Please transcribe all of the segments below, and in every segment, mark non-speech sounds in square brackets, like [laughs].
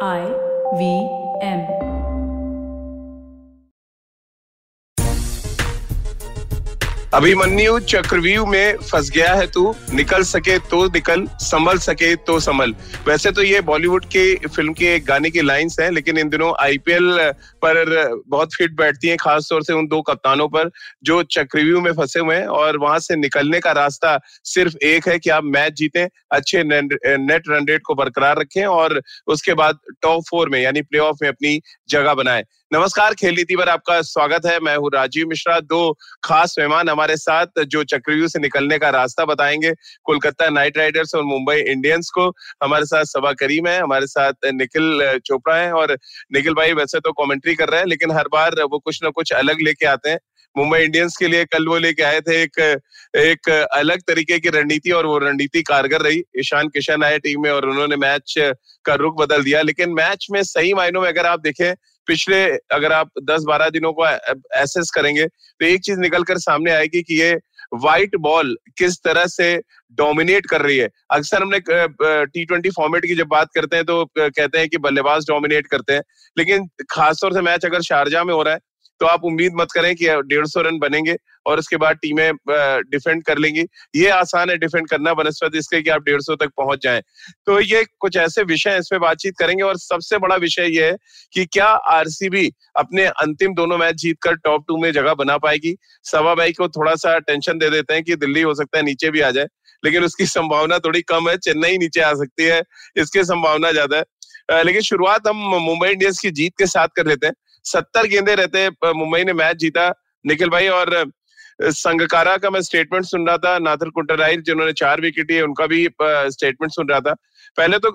I V M. Abhimanyu चक्रव्यूह में फंस गया है तू। निकल सके तो निकल, संभल सके तो संभल। वैसे तो ये बॉलीवुड के फ़िल्म के एक गाने की लाइंस हैं, लेकिन इन दिनों आईपीएल पर बहुत फिट बैठती हैं, खास तौर से उन दो कप्तानों पर, जो चक्रव्यूह में फंसे हुए हैं, और वहाँ से निकलने का रास्ता सिर्फ़ एक है कि आप मैच जीतें, अच्छे नेट रन रेट को बरकरार रखें, और उसके बाद टॉप फोर में, यानी प्ले में अपनी जगह बनाए। नमस्कार, खेल नीति पर आपका स्वागत है। मैं हूँ राजीव मिश्रा। दो खास मेहमान हमारे साथ, जो चक्रव्यूह से निकलने का रास्ता बताएँगे। कोलकाता नाइट राइडर्स और मुंबई इंडियंस को हमारे साथ सभा करीम है, हमारे साथ निखिल चोपड़ा है और निखिल भाई वैसे तो कॉमेंट्री कर रहे हैं, लेकिन हर बार वो कुछ ना कुछ अलग लेके आते हैं। मुंबई इंडियंस के लिए कल वो लेके आए थे एक एक अलग तरीके की रणनीति और वो रणनीति कारगर रही। ईशान किशन आए टीम में और उन्होंने मैच का रुख बदल दिया। लेकिन मैच में सही मायनों में अगर आप देखें पिछले अगर आप 10-12 दिनों को एसेस करेंगे तो एक चीज़ निकल कर सामने आएगी कि ये व्हाइट बॉल किस तरह से डोमिनेट कर रही है। अक्सर हमने टी ट्वेंटी फॉर्मेट की जब बात करते हैं तो कहते हैं कि बल्लेबाज डोमिनेट करते हैं, लेकिन खासतौर से मैच अगर शारजा में हो रहा है तो आप उम्मीद मत करें कि डेढ़ सौ रन बनेंगे और उसके बाद टीमें डिफेंड कर लेंगी। ये आसान है डिफेंड करना बनस्पत इसके कि आप डेढ़ सौ तक पहुँच जाएँ। तो ये कुछ ऐसे विषय इस पे बातचीत करेंगे और सबसे बड़ा विषय ये है कि क्या आरसीबी अपने अंतिम दोनों मैच जीतकर टॉप टू में जगह बना पाएगी? सवा भाई को थोड़ा सा टेंशन दे देते हैं कि दिल्ली हो सकता है नीचे भी आ जाए, लेकिन उसकी संभावना थोड़ी कम है, चेन्नई नीचे आ सकती है, इसकी संभावना ज़्यादा है। लेकिन शुरुआत हम मुंबई इंडियंस की जीत के साथ कर लेते हैं। सत्तर गेंदे रहते मुंबई ने मैच जीता। निखिल भाई और संगकारा का मैं स्टेटमेंट सुन रहा था नाथर कुंटराइर जिन्होंने चार विकेट लिए उनका भी स्टेटमेंट सुन रहा था। पहले तो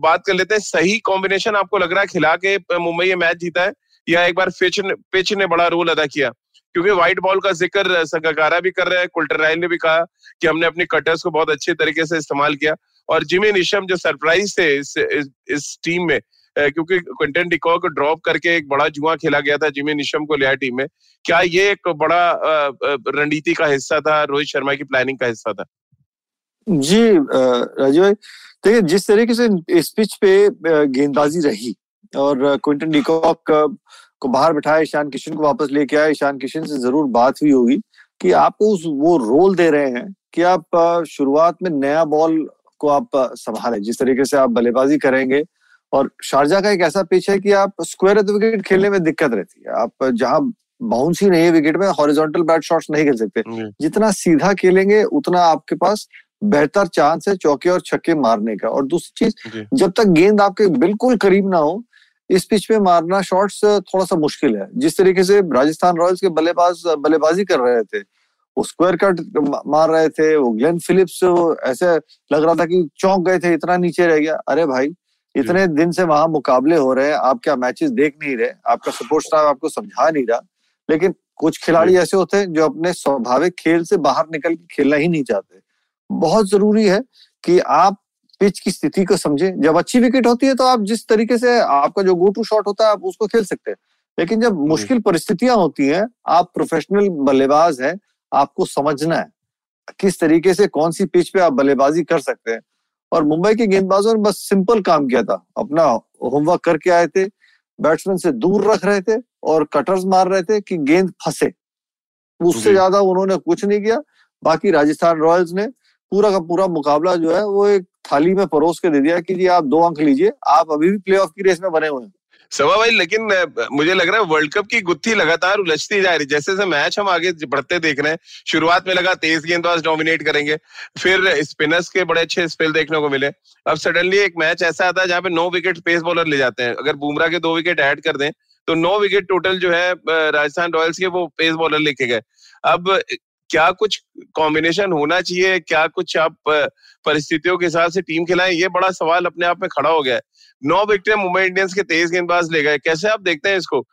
बात कर लेते हैं सही कॉम्बिनेशन आपको लग रहा है खिला के मुंबई ये मैच जीता है या एक बार पिच ने पिच ने बड़ा रोल अदा किया? क्योंकि व्हाइट बॉल का ज़िक्र संगकारा भी कर रहे हैं कुल्टराइल ने भी कहा कि हमने अपने कटर्स को बहुत अच्छे तरीके से इस्तेमाल किया। और जिमी निशम जो सरप्राइज़ थे इस, इस, इस टीम में क्योंकि क्विंटन डिकॉ को ड्रॉप करके एक बड़ा जुआ खेला गया था जिमी निशम को लिया टीम में। क्या ये एक बड़ा रणनीति का हिस्सा था, रोहित शर्मा की प्लानिंग का हिस्सा था? जी राजीव भाई, देखिए, जिस तरीके से इस पिच पे गेंदबाजी रही और क्विंटन डिकॉक को बाहर बिठाया, ईशान किशन को वापस लेके आया, ईशान किशन से ज़रूर बात हुई होगी कि आपको उस, वो रोल दे रहे हैं कि आप शुरुआत में नया बॉल को आप संभालें, जिस तरीके से आप बल्लेबाजी करेंगे और शारजा का एक ऐसा पिच है कि आप स्क्वायर विकेट खेलने में दिक्कत रहती है। आप जहाँ बाउंस ही नहीं है विकेट में हॉरिजॉन्टल बैट शॉट्स नहीं खेल सकते। जितना सीधा खेलेंगे उतना आपके पास बेहतर चांस है चौके और छक्के मारने का। और दूसरी चीज़ जब तक गेंद आपके बिल्कुल करीब ना हो इस पिच पे मारना शॉट्स थोड़ा सा मुश्किल है। जिस तरीके से राजस्थान रॉयल्स के बल्लेबाज बल्लेबाजी कर रहे थे वो स्क्वायर कट मार रहे थे वो ग्लेन फिलिप्स ऐसे लग रहा था कि चौंक गए थे इतना नीचे रह गया। अरे भाई इतने दिन से वहाँ मुकाबले हो रहे हैं आप क्या मैचेस देख नहीं रहे? आपका सपोर्ट स्टाफ आपको समझा नहीं रहा। लेकिन कुछ खिलाड़ी ऐसे होते हैं जो अपने स्वाभाविक खेल से बाहर निकल के खेलना ही नहीं चाहते। बहुत ज़रूरी है कि आप पिच की स्थिति को समझें। जब अच्छी विकेट होती है तो आप जिस तरीके से आपका जो गो टू शॉट होता है आप उसको खेल सकते हैं। लेकिन जब मुश्किल परिस्थितियाँ होती हैं आप प्रोफेशनल बल्लेबाज हैं आपको समझना है। किस तरीके से कौन सी पिच पे आप बल्लेबाजी कर सकते हैं। और मुंबई के गेंदबाजों ने बस सिंपल काम किया था। अपना होमवर्क करके आए थे बैट्समैन से दूर रख रहे थे और कटर्स मार रहे थे कि गेंद फंसे। उससे ज़्यादा उन्होंने कुछ नहीं किया। बाकी राजस्थान रॉयल्स ने पूरा का पूरा मुकाबला जो है वो एक थाली में परोस के दे दिया कि जी आप दो अंक लीजिए आप अभी भी प्लेऑफ की रेस में बने हुए हैं। सवा भाई, लेकिन मुझे लग रहा है वर्ल्ड कप की गुत्थी लगातार उलझती जा रही जैसे जैसे मैच हम आगे बढ़ते देख रहे हैं, शुरुआत में लगा तेज गेंदबाज डोमिनेट करेंगे, फिर स्पिनर्स के बड़े अच्छे स्पेल देखने को मिले। अब सडनली एक मैच ऐसा आता है जहाँ पे नौ विकेट पेस बॉलर ले जाते हैं। अगर बुमराह के दो विकेट ऐड कर दें तो नौ विकेट टोटल जो है राजस्थान रॉयल्स के वो पेस बॉलर लेके गए। अब क्या कुछ कॉम्बिनेशन होना चाहिए? क्या कुछ आप परिस्थितियों के हिसाब से टीम खिलाएँ? ये बड़ा सवाल अपने आप में खड़ा हो गया है। नौ विकेट मुंबई इंडियंस के तेईस गेंदबाज ले गए। कैसे आप देखते हैं इसको?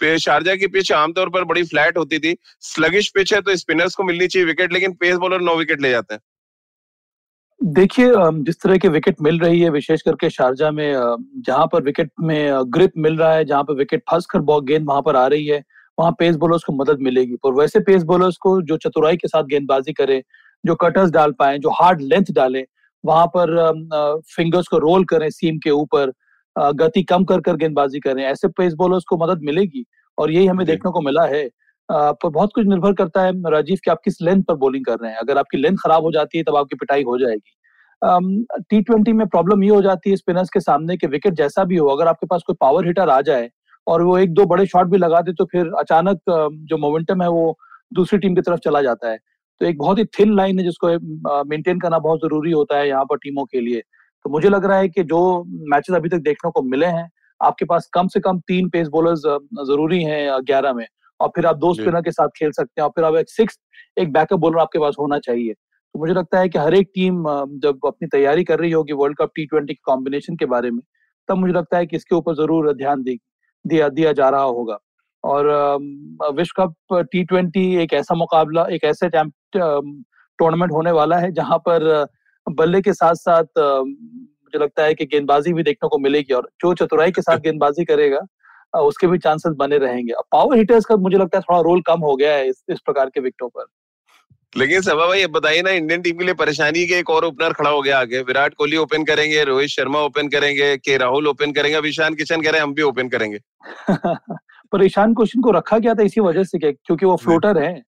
शारजा की पिच आमतौर पर बड़ी फ्लैट होती थी। स्लगिश पिच है तो स्पिनर्स को मिलनी चाहिए विकेट लेकिन पेस बॉलर नौ विकेट ले जाते हैं। देखिए जिस तरह के विकेट मिल रही है, विशेष करके शारजा में जहाँ पर विकेट में ग्रिप मिल रहा है, जहाँ पर विकेट फंस कर गेंद वहाँ पर आ रही है वहाँ पेस बॉलर्स को मदद मिलेगी। और वैसे पेस बॉलर्स को जो चतुराई के साथ गेंदबाजी करें जो कटर्स डाल पाए जो हार्ड लेंथ डालें वहाँ पर फिंगर्स को रोल करें सीम के ऊपर गति कम कर कर गेंदबाजी करें ऐसे पेस बॉलर्स को मदद मिलेगी? और यही हमें देखने को मिला है। पर बहुत कुछ निर्भर करता है राजीव कि आप किस लेंथ पर बॉलिंग कर रहे हैं। अगर आपकी लेंथ खराब हो जाती है तब आपकी पिटाई हो जाएगी। टी ट्वेंटी में प्रॉब्लम ये हो जाती है स्पिनर्स के सामने कि विकेट जैसा भी हो अगर आपके पास कोई पावर हिटर आ जाए और वो एक दो बड़े शॉट भी लगा दे तो फिर अचानक जो मोमेंटम है वो दूसरी टीम की तरफ़ चला जाता है। तो एक बहुत ही थिन लाइन है जिसको मेंटेन करना बहुत ज़रूरी होता है यहाँ पर टीमों के लिए। तो मुझे लग रहा है कि जो मैचेस अभी तक देखने को मिले हैं आपके पास कम से कम तीन पेस बॉलर्स ज़रूरी हैं ग्यारह में। और फिर आप दो स्पिनर के साथ खेल सकते हैं और फिर आप एक सिक्स एक बैकअप बॉलर आपके पास होना चाहिए। तो मुझे लगता है कि हर एक टीम जब अपनी तैयारी कर रही होगी world cup T twenty combination के बारे में तब मुझे लगता है कि इसके ऊपर ज़रूर ध्यान दिया दिया जा रहा होगा। और विश्व कप टी ट्वेंटी एक ऐसा मुकाबला एक ऐसे टूर्नामेंट होने वाला है जहाँ पर बल्ले के साथ साथ मुझे लगता है कि गेंदबाजी भी देखने को मिलेगी और जो चतुराई के साथ गेंदबाजी करेगा उसके भी चांसेस बने रहेंगे। पावर हिटर्स का मुझे लगता है थोड़ा रोल कम हो गया है इस, इस प्रकार के विकेटों पर। लेकिन सभा भाई बताइए ना इंडियन टीम के लिए परेशानी के एक और ओपनर खड़ा हो गया आगे। विराट कोहली ओपन करेंगे रोहित शर्मा ओपन करेंगे के राहुल ओपन करेंगे अब ईशान किशन कह रहे हैं हम भी ओपन करेंगे। [laughs] पर ईशान क्वेश्चन को रखा गया था इसी वजह से क्योंकि वो फ्लोटर है।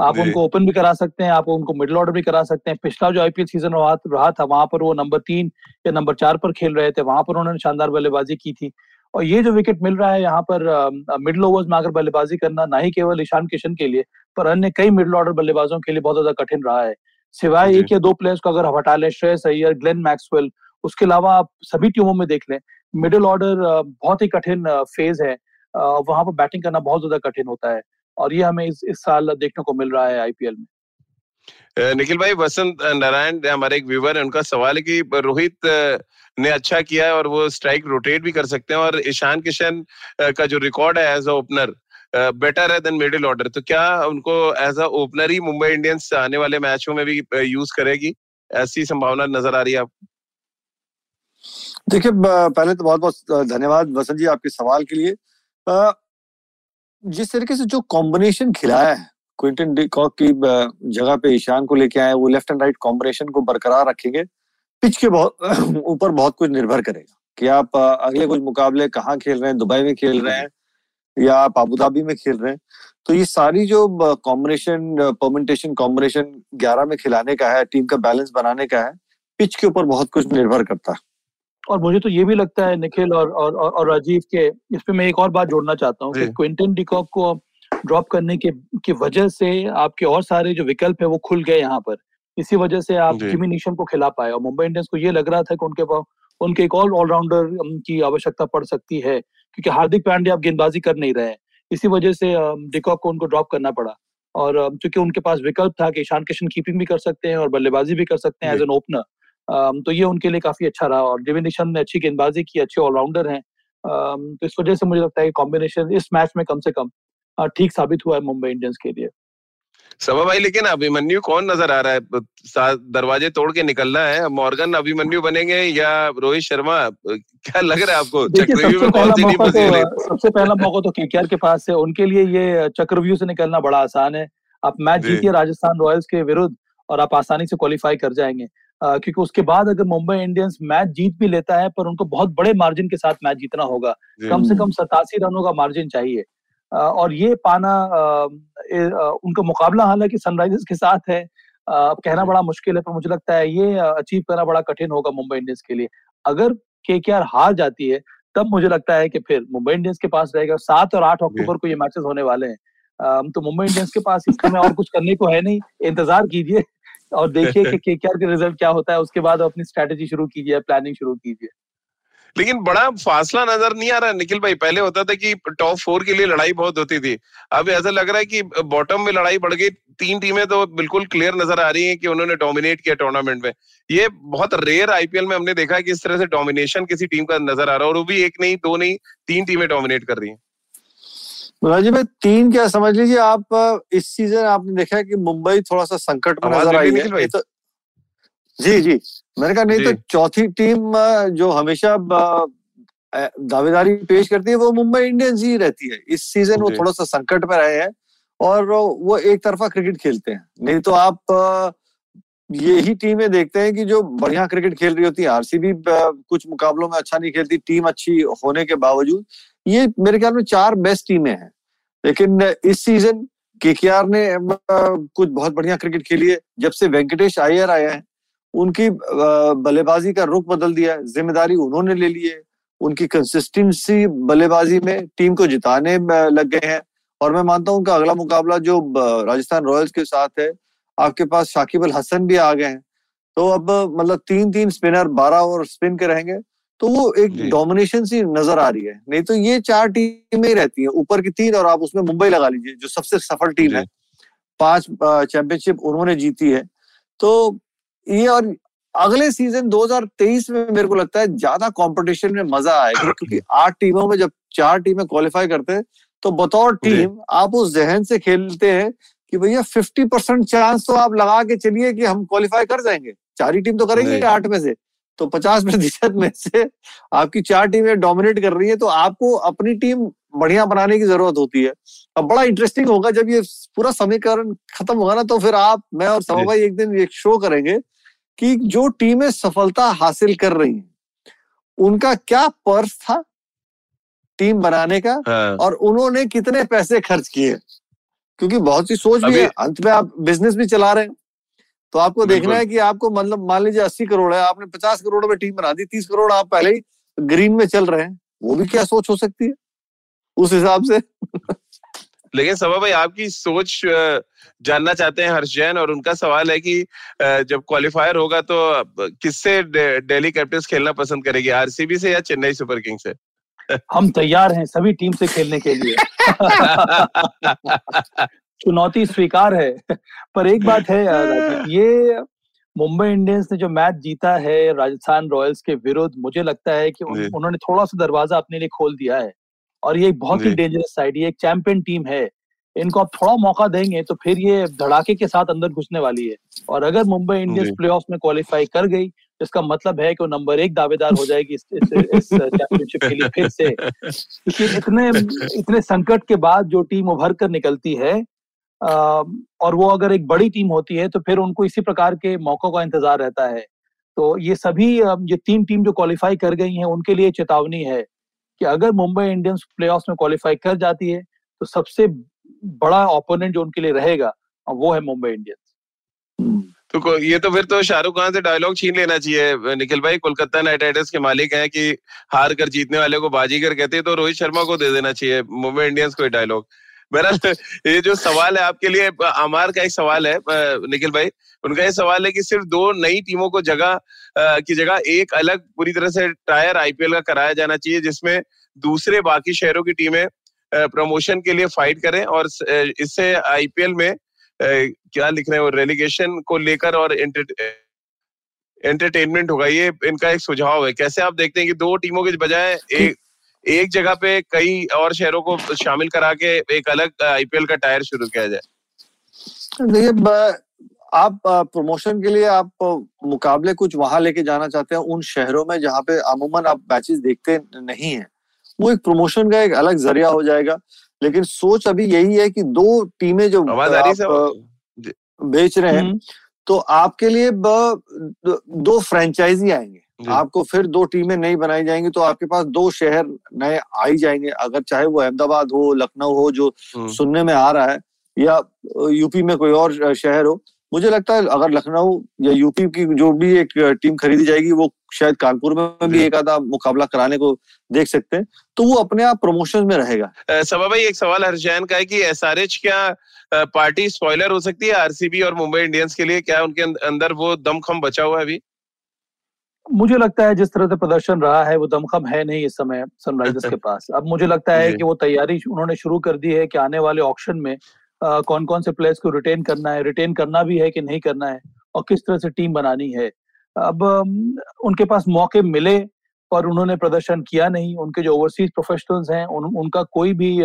आप उनको ओपन भी करा सकते हैं आप उनको मिडिल ऑर्डर भी करा सकते हैं। पिछला जो आईपीएल सीज़न रहा था वहाँ पर वो नंबर तीन या नंबर चार पर खेल रहे थे वहाँ पर उन्होंने शानदार बल्लेबाजी की थी। और ये जो विकेट मिल रहा है यहाँ पर मिडिल ओवर्स में आकर बल्लेबाजी करना ना ही केवल ईशान किशन के लिए पर अन्य कई मिडिल ऑर्डर बल्लेबाजों के लिए बहुत ज़्यादा कठिन रहा है। सिवाय एक या दो प्लेयर्स को अगर हटा लें श्रेयस अय्यर ग्लेन मैक्सवेल उसके अलावा आप सभी टीमों में देख लें मिडिल ऑर्डर बहुत ही कठिन फ़ेज़ है। वहाँ पर बैटिंग करना बहुत ज़्यादा कठिन होता है। और ये हमें इस, इस साल देखने को मिल रहा है आईपीएल में। निखिल भाई, वसंत नारायण हमारे एक व्यूवर है, उनका सवाल है कि रोहित ने अच्छा किया है और वो स्ट्राइक रोटेट भी कर सकते हैं और ईशान किशन का जो रिकॉर्ड है एज अ ओपनर बेटर है देन मिडिल ऑर्डर तो क्या उनको एज अ ओपनर ही मुंबई इंडियंस आने वाले मैचों में भी यूज़ करेगी? ऐसी संभावना नज़र आ रही है आपको देखिए पहले तो बहुत बहुत धन्यवाद वसंत जी आपके सवाल के लिए। जिस तरीके से जो कॉम्बिनेशन खिलाया है क्विंटन डिकॉक की जगह पे ईशान को लेके आए वो लेफ़्ट एंड राइट कॉम्बिनेशन को बरकरार रखेंगे। पिच के बहुत [coughs] ऊपर बहुत कुछ निर्भर करेगा कि आप अगले कुछ मुकाबले कहाँ खेल रहे हैं दुबई में खेल रहे हैं या आप अबुधाबी में खेल रहे हैं। तो ये सारी जो कॉम्बिनेशन परमेंटेशन कॉम्बिनेशन ग्यारह में खिलाने का है टीम का बैलेंस बनाने का है पिच के ऊपर बहुत कुछ निर्भर करता है। और मुझे तो ये भी लगता है निखिल और और और, राजीव के इस पे मैं एक और बात जोड़ना चाहता हूँ कि क्विंटन डिकॉक को ड्रॉप करने के की वजह से आपके और सारे जो विकल्प है वो खुल गए यहाँ पर। इसी वजह से आप जिमी निशम को खिला पाए और मुंबई इंडियंस को ये लग रहा था कि उनके पास उनके एक और ऑलराउंडर की आवश्यकता पड़ सकती है क्योंकि हार्दिक पांडे आप गेंदबाजी कर नहीं रहे हैं। इसी वजह से डिकॉक को उनको ड्रॉप करना पड़ा और चूँकि उनके पास विकल्प था कि ईशान किशन कीपिंग भी कर सकते हैं और बल्लेबाजी भी कर सकते हैं एज एन ओपनर तो ये उनके लिए काफ़ी अच्छा रहा और दिव्य ने अच्छी गेंदबाजी की अच्छे ऑलराउंडर हैं। तो इस वजह से मुझे लगता है कॉम्बिनेशन इस मैच में कम से कम ठीक साबित हुआ है मुंबई इंडियंस के लिए। सभा भाई लेकिन अभिमन्यु कौन नज़र आ रहा है? दरवाजे तोड़ के निकलना है। मॉर्गन अभिमन्यु बनेंगे या रोहित शर्मा? क्या लग रहा है आपको? चक्रव्यूह में कौन सी टीम तो, सबसे पहला मौका तो केकेआर के पास है। उनके लिए ये चक्रव्यूह से निकलना बड़ा आसान है। आप मैच जीतिए राजस्थान रॉयल्स के विरुद्ध और आप आसानी से क्वालिफाई कर जाएँगे। क्योंकि उसके बाद अगर मुंबई इंडियंस मैच जीत भी लेता है पर उनको बहुत बड़े मार्जिन के साथ मैच जीतना होगा। कम से कम सतासी रनों का मार्जिन चाहिए। और ये पाना उनका मुकाबला हालाँकि सनराइजर्स के साथ है। कहना बड़ा मुश्किल है पर मुझे लगता है ये अचीव करना बड़ा कठिन होगा मुंबई इंडियंस के लिए। अगर के हार जाती है तब मुझे लगता है कि फिर मुंबई इंडियंस के पास रहेगा। सात और आठ अक्टूबर को ये मैचेस होने वाले हैं। तो मुंबई इंडियंस के पास इस समय और कुछ करने को है नहीं। इंतज़ार कीजिए और देखिए कि [laughs] केकेआर के रिज़ल्ट क्या होता है। उसके बाद अपनी स्ट्रेटेजी शुरू कीजिए प्लानिंग शुरू कीजिए। लेकिन बड़ा फासला नज़र नहीं आ रहा निखिल भाई। पहले होता था कि टॉप फोर के लिए लड़ाई बहुत होती थी। अब ऐसा लग रहा है कि बॉटम में लड़ाई बढ़ गई। तीन टीमें तो बिल्कुल क्लियर नज़र आ रही हैं कि उन्होंने डोमिनेट किया टूर्नामेंट में। ये बहुत रेयर आईपीएल में हमने देखा है कि इस तरह से डोमिनेशन किसी टीम का नज़र आ रहा है और वो भी एक नहीं दो नहीं तीन टीमें डोमिनेट कर रही है। मुलाजी में तीन क्या समझ लीजिए आप इस सीज़न आपने देखा है कि मुंबई थोड़ा सा संकट में नज़र आई है। तो जी जी। मैंने कहा नहीं तो चौथी टीम जो हमेशा दावेदारी पेश करती है वो मुंबई इंडियंस ही रहती है। इस सीज़न वो थोड़ा सा संकट में रहे हैं और वो एक तरफा क्रिकेट खेलते हैं। नहीं तो आप यही टीमें देखते हैं कि जो बढ़िया क्रिकेट खेल रही होती है। आरसीबी कुछ मुकाबलों में अच्छा नहीं खेलती टीम अच्छी होने के बावजूद। ये मेरे ख्याल में चार बेस्ट टीमें हैं। लेकिन इस सीज़न केकेआर ने कुछ बहुत बढ़िया क्रिकेट खेली है। जब से वेंकटेश अय्यर आया है उनकी बल्लेबाजी का रुख बदल दिया है ज़िम्मेदारी उन्होंने ले ली है। उनकी कंसिस्टेंसी बल्लेबाजी में टीम को जिताने लग गए हैं। और मैं मानता हूँ उनका अगला मुकाबला जो राजस्थान रॉयल्स के साथ है आपके पास शाकिब अल हसन भी आ गए हैं। तो अब मतलब तीन तीन स्पिनर बारह और स्पिन के रहेंगे तो वो एक डोमिनेशन सी नज़र आ रही है। नहीं तो ये चार टीमें ही रहती हैं ऊपर की तीन और आप उसमें मुंबई लगा लीजिए जो सबसे सफल टीम है। पाँच चैंपियनशिप उन्होंने जीती है। तो ये और अगले सीज़न 2023 में मेरे को लगता है ज़्यादा कंपटीशन में मज़ा आएगा क्योंकि आठ टीमों में जब चार टीमें क्वालिफाई करते हैं तो बतौर टीम आप उस जहन से खेलते हैं कि भैया फिफ्टी परसेंट चांस तो आप लगा के चलिए कि हम क्वालिफाई कर जाएँगे। चार ही टीम तो करेंगे आठ में से तो पचास प्रतिशत में से आपकी चार टीमें डोमिनेट कर रही है तो आपको अपनी टीम बढ़िया बनाने की ज़रूरत होती है। अब बड़ा इंटरेस्टिंग होगा जब ये पूरा समीकरण खत्म होगा ना तो फिर आप मैं और समा भाई एक दिन एक शो करेंगे कि जो टीमें सफलता हासिल कर रही हैं उनका क्या पर्स था टीम बनाने का हाँ। और उन्होंने कितने पैसे खर्च किए? क्योंकि बहुत सी सोच भी है अंत में आप बिज़नेस भी चला रहे हैं। तो आपको देखना है कि आपको मतलब मान लीजिए अस्सी करोड़ है आपने पचास करोड़ में टीम बना दी तीस करोड़ आप पहले ही ग्रीन में चल रहे हैं वो भी क्या सोच हो सकती है? उस हिसाब से। लेकिन सभा भाई आपकी सोच जानना चाहते हैं हर्ष जैन और उनका सवाल है कि जब क्वालिफायर होगा तो किससे दिल्ली कैपिटल्स खेलना पसंद करेगी आरसीबी से या चेन्नई सुपर किंग से? हम तैयार हैं सभी टीम से खेलने के लिए। चुनौती स्वीकार है पर एक बात है ये मुंबई इंडियंस ने जो मैच जीता है राजस्थान रॉयल्स के विरुद्ध मुझे लगता है कि उन, उन्होंने थोड़ा सा दरवाज़ा अपने लिए खोल दिया है। और ये बहुत ही डेंजरस साइड ये एक चैंपियन टीम है। इनको आप थोड़ा मौका देंगे तो फिर ये धड़ाके के साथ अंदर घुसने वाली है। और अगर मुंबई इंडियंस प्ले में क्वालिफाई कर गई इसका मतलब है कि वो नंबर एक दावेदार हो जाएगी इस चैंपियनशिप के लिए फिर से। क्योंकि इतने इतने संकट के बाद जो टीम उभर कर निकलती है और वो अगर एक बड़ी टीम होती है तो फिर उनको इसी प्रकार के मौकों का इंतज़ार रहता है। तो ये सभी ये तीन टीम जो क्वालिफाई कर गई हैं उनके लिए चेतावनी है। कि अगर मुंबई इंडियंस प्ले में क्वालिफाई कर जाती है तो सबसे बड़ा ओपोनेंट जो उनके लिए रहेगा, वो है मुंबई इंडियंस। तो ये तो फिर तो शाहरुख खान से डायलॉग छीन लेना चाहिए। निखिल भाई, कोलकाता नाइट राइडर्स के मालिक हैं कि हार कर जीतने वाले को बाजीगर कहते हैं तो रोहित शर्मा को दे देना चाहिए। मुंबई इंडियंस को डायलॉग मेरा [laughs] ये जो सवाल है आपके लिए अमार का एक सवाल है निखिल भाई। उनका ये सवाल है कि सिर्फ़ दो नई टीमों को जगह की जगह एक अलग पूरी तरह से टायर आईपीएल का कराया जाना चाहिए जिसमें दूसरे बाकी शहरों की टीमें प्रमोशन के लिए फाइट करें और इससे आईपीएल में क्या लिख रहे हैं रेलीगेशन को लेकर और एंटरटेनमेंट होगा। ये इनका एक सुझाव है। कैसे आप देखते हैं कि दो टीमों के बजाय एक एक जगह पे कई और शहरों को शामिल करा के एक अलग आईपीएल का टायर शुरू किया जाए। देखिए आप प्रमोशन के लिए आप मुकाबले कुछ वहाँ लेके जाना चाहते हैं उन शहरों में जहाँ पे अमूमन आप मैचेस देखते नहीं है वो एक प्रमोशन का एक अलग ज़रिया हो जाएगा। लेकिन सोच अभी यही है कि दो टीमें जो आप बेच रहे हैं हम्म। तो आपके लिए दो फ्रेंचाइजी आएँगे। आपको फिर दो टीमें नई बनाई जाएँगी तो आपके पास दो शहर नए आ ही जाएँगे। अगर चाहे वो अहमदाबाद हो लखनऊ हो जो हम्म। सुनने में आ रहा है या यूपी में कोई और शहर हो मुझे लगता है अगर लखनऊ या यूपी की जो भी एक टीम खरीदी जाएगी वो शायद कानपुर में भी एक आधा मुकाबला कराने को देख सकते हैं तो वो अपने आप प्रमोशन में रहेगा। सभा भाई एक सवाल हर्षैन का है कि एसआरएच क्या पार्टी स्पॉइलर हो सकती है आरसीबी और मुंबई इंडियंस के लिए? क्या उनके अंदर वो दमखम बचा हुआ है अभी? मुझे लगता है जिस तरह से प्रदर्शन रहा है वो दमखम है नहीं इस समय सनराइजर्स के पास। अब मुझे लगता है कि वो तैयारी उन्होंने शुरू कर दी है कि आने वाले ऑप्शन में आ, कौन कौन से प्लेयर्स को रिटेन करना है रिटेन करना भी है कि नहीं करना है और किस तरह से टीम बनानी है। अब उनके पास मौके मिले पर उन्होंने प्रदर्शन किया नहीं। उनके जो ओवरसीज प्रोफेशनल्स हैं उन, उनका कोई भी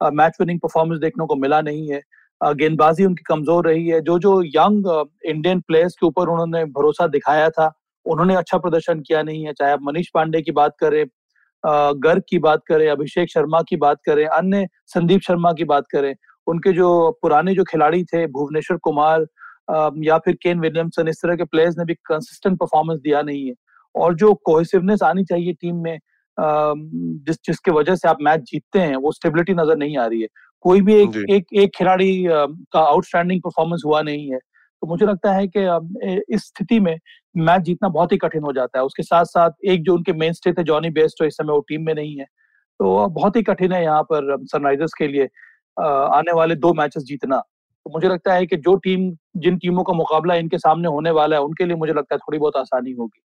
मैच विनिंग परफॉर्मेंस देखने को मिला नहीं है। गेंदबाजी उनकी कमज़ोर रही है। जो जो यंग इंडियन प्लेयर्स के ऊपर उन्होंने भरोसा दिखाया था उन्होंने अच्छा प्रदर्शन किया नहीं है चाहे आप मनीष पांडे की बात करें गर्ग की बात करें अभिषेक शर्मा की बात करें अन्य संदीप शर्मा की बात करें उनके जो पुराने जो खिलाड़ी थे भुवनेश्वर कुमार या फिर केन विलियमसन इस तरह के प्लेयर्स ने भी कंसिस्टेंट परफॉर्मेंस दिया नहीं है। और जो कोहेसिवनेस आनी चाहिए टीम में जिस जिसके वजह से आप मैच जीतते हैं वो स्टेबिलिटी नज़र नहीं आ रही है। कोई भी एक एक एक खिलाड़ी का आउटस्टैंडिंग परफॉर्मेंस हुआ नहीं है। तो मुझे लगता है कि इस स्थिति में मैच जीतना बहुत ही कठिन हो जाता है। उसके साथ साथ एक जो उनके मेन स्टे थे जॉनी बेस्ट तो इस समय वो टीम में नहीं है। तो बहुत ही कठिन है यहाँ पर सनराइजर्स के लिए आने वाले दो मैचेस जीतना। तो मुझे लगता है कि जो टीम जिन टीमों का मुकाबला इनके सामने होने वाला है, उनके लिए मुझे लगता है थोड़ी बहुत आसानी होगी।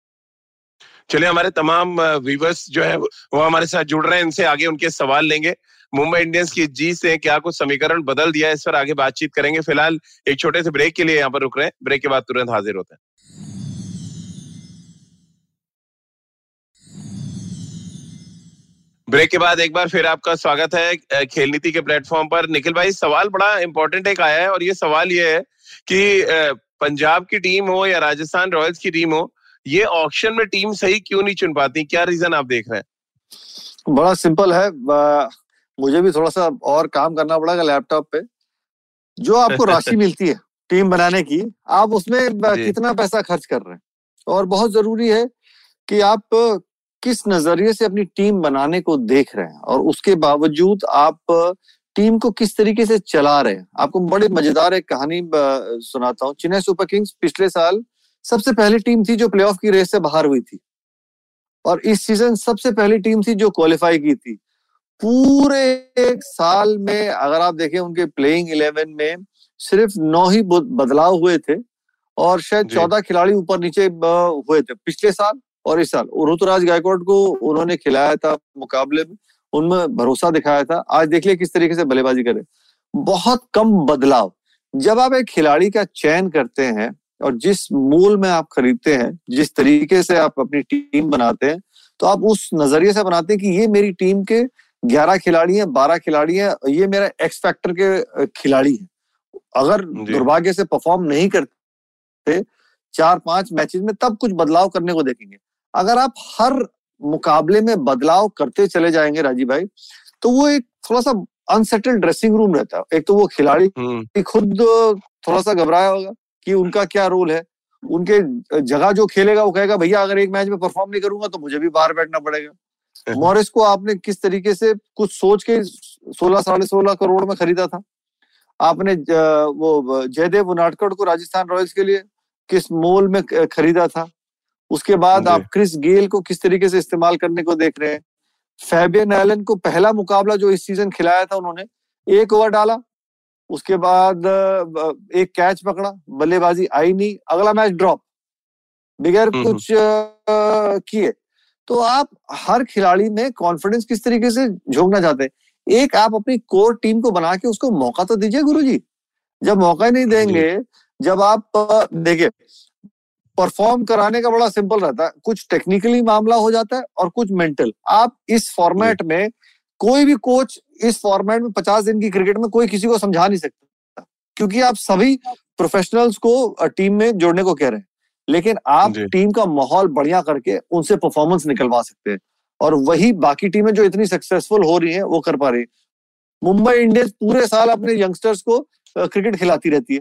चलिए, हमारे तमाम व्यूवर्स जो है, वो हमारे साथ जुड़ रहे हैं, इनसे आगे उनके सवाल लेंगे। मुंबई इंडियंस की जीत से क्या कुछ समीकरण बदल दिया है, इस पर आगे बातचीत करेंगे। फ़िलहाल एक छोटे से ब्रेक के लिए यहाँ पर रुक रहे हैं। ब्रेक के बाद तुरंत हाजिर होते हैं। ब्रेक के बाद एक बार फिर आपका स्वागत है खेल नीति के प्लेटफॉर्म पर। निखिल भाई, सवाल बड़ा इंपॉर्टेंट एक आया है और ये सवाल ये है कि पंजाब की टीम हो या राजस्थान रॉयल्स की टीम हो ये ऑप्शन में टीम सही क्यों नहीं चुन पाती? क्या रीजन आप देख रहे हैं? बड़ा सिंपल है। मुझे भी थोड़ा सा और काम करना पड़ेगा लैपटॉप पे। जो आपको राशि [laughs] मिलती है टीम बनाने की आप उसमें कितना पैसा खर्च कर रहे हैं? और बहुत ज़रूरी है कि आप किस नज़रिए से अपनी टीम बनाने को देख रहे हैं और उसके बावजूद आप टीम को किस तरीके से चला रहे हैं। आपको बड़ी मज़ेदार एक कहानी सुनाता हूँ। चेन्नई सुपर किंग्स पिछले साल सबसे पहली टीम थी जो प्लेऑफ की रेस से बाहर हुई थी। और इस सीज़न सबसे पहली टीम थी जो क्वालिफाई की थी। पूरे एक साल में अगर आप देखें उनके प्लेइंग इलेवन में सिर्फ़ नौ ही बदलाव हुए थे और शायद चौदह खिलाड़ी ऊपर नीचे हुए थे पिछले साल और इस साल। ऋतुराज गायकवाड़ को उन्होंने खिलाया था मुकाबले में उनमें भरोसा दिखाया था। आज देख लिया किस तरीके से बल्लेबाजी करे बहुत कम बदलाव। जब आप एक खिलाड़ी का चयन करते हैं और जिस मूल में आप खरीदते हैं जिस तरीके से आप अपनी टीम बनाते हैं तो आप उस नज़रिए से बनाते हैं कि ये मेरी टीम के ग्यारह खिलाड़ी हैं बारह खिलाड़ी हैं ये मेरा एक्स फैक्टर के खिलाड़ी हैं। अगर दुर्भाग्य से परफॉर्म नहीं करते चार पाँच मैचेस में तब कुछ बदलाव करने को देखेंगे। अगर आप हर मुकाबले में बदलाव करते चले जाएँगे राजीव भाई तो वो एक थोड़ा सा अनसेटल्ड ड्रेसिंग रूम रहता है। एक तो वो खिलाड़ी हम्म। खुद थोड़ा सा घबराया होगा। कि उनका क्या रोल है? उनके जगह जो खेलेगा वो कहेगा भैया अगर एक मैच में परफॉर्म नहीं करूँगा तो मुझे भी बाहर बैठना पड़ेगा। [laughs] मॉरिस को आपने किस तरीके से कुछ सोच के सोलह साढ़े सोलह करोड़ में खरीदा था? आपने वो जयदेव उनाटकड़ को राजस्थान रॉयल्स के लिए किस मोल में खरीदा था? उसके बाद आप क्रिस गेल को किस तरीके से इस्तेमाल करने को देख रहे हैं? फैबियन एलन को पहला मुकाबला जो इस सीज़न खिलाया था उन्होंने एक ओवर डाला उसके बाद एक कैच पकड़ा बल्लेबाजी आई नहीं अगला मैच ड्रॉप बगैर हम्म, कुछ हम्म। किए। तो आप हर खिलाड़ी में कॉन्फिडेंस किस तरीके से झोंकना चाहते हैं? एक आप अपनी कोर टीम को बना के उसको मौका तो दीजिए गुरुजी। जब मौका ही नहीं देंगे जब आप देखिए परफॉर्म कराने का बड़ा सिंपल रहता है। कुछ टेक्निकली मामला हो जाता है और कुछ मेंटल आप इस फॉर्मेट में कोई भी कोच इस फॉर्मेट में पचास दिन की क्रिकेट में कोई किसी को समझा नहीं सकता। क्योंकि आप सभी प्रोफेशनल्स को टीम में जोड़ने को कह रहे हैं। लेकिन आप टीम का माहौल बढ़िया करके उनसे परफॉर्मेंस निकलवा सकते हैं। और वही बाकी टीमें जो इतनी सक्सेसफुल हो रही हैं वो कर पा रही है। मुंबई इंडियंस पूरे साल अपने यंगस्टर्स को क्रिकेट खिलाती रहती है।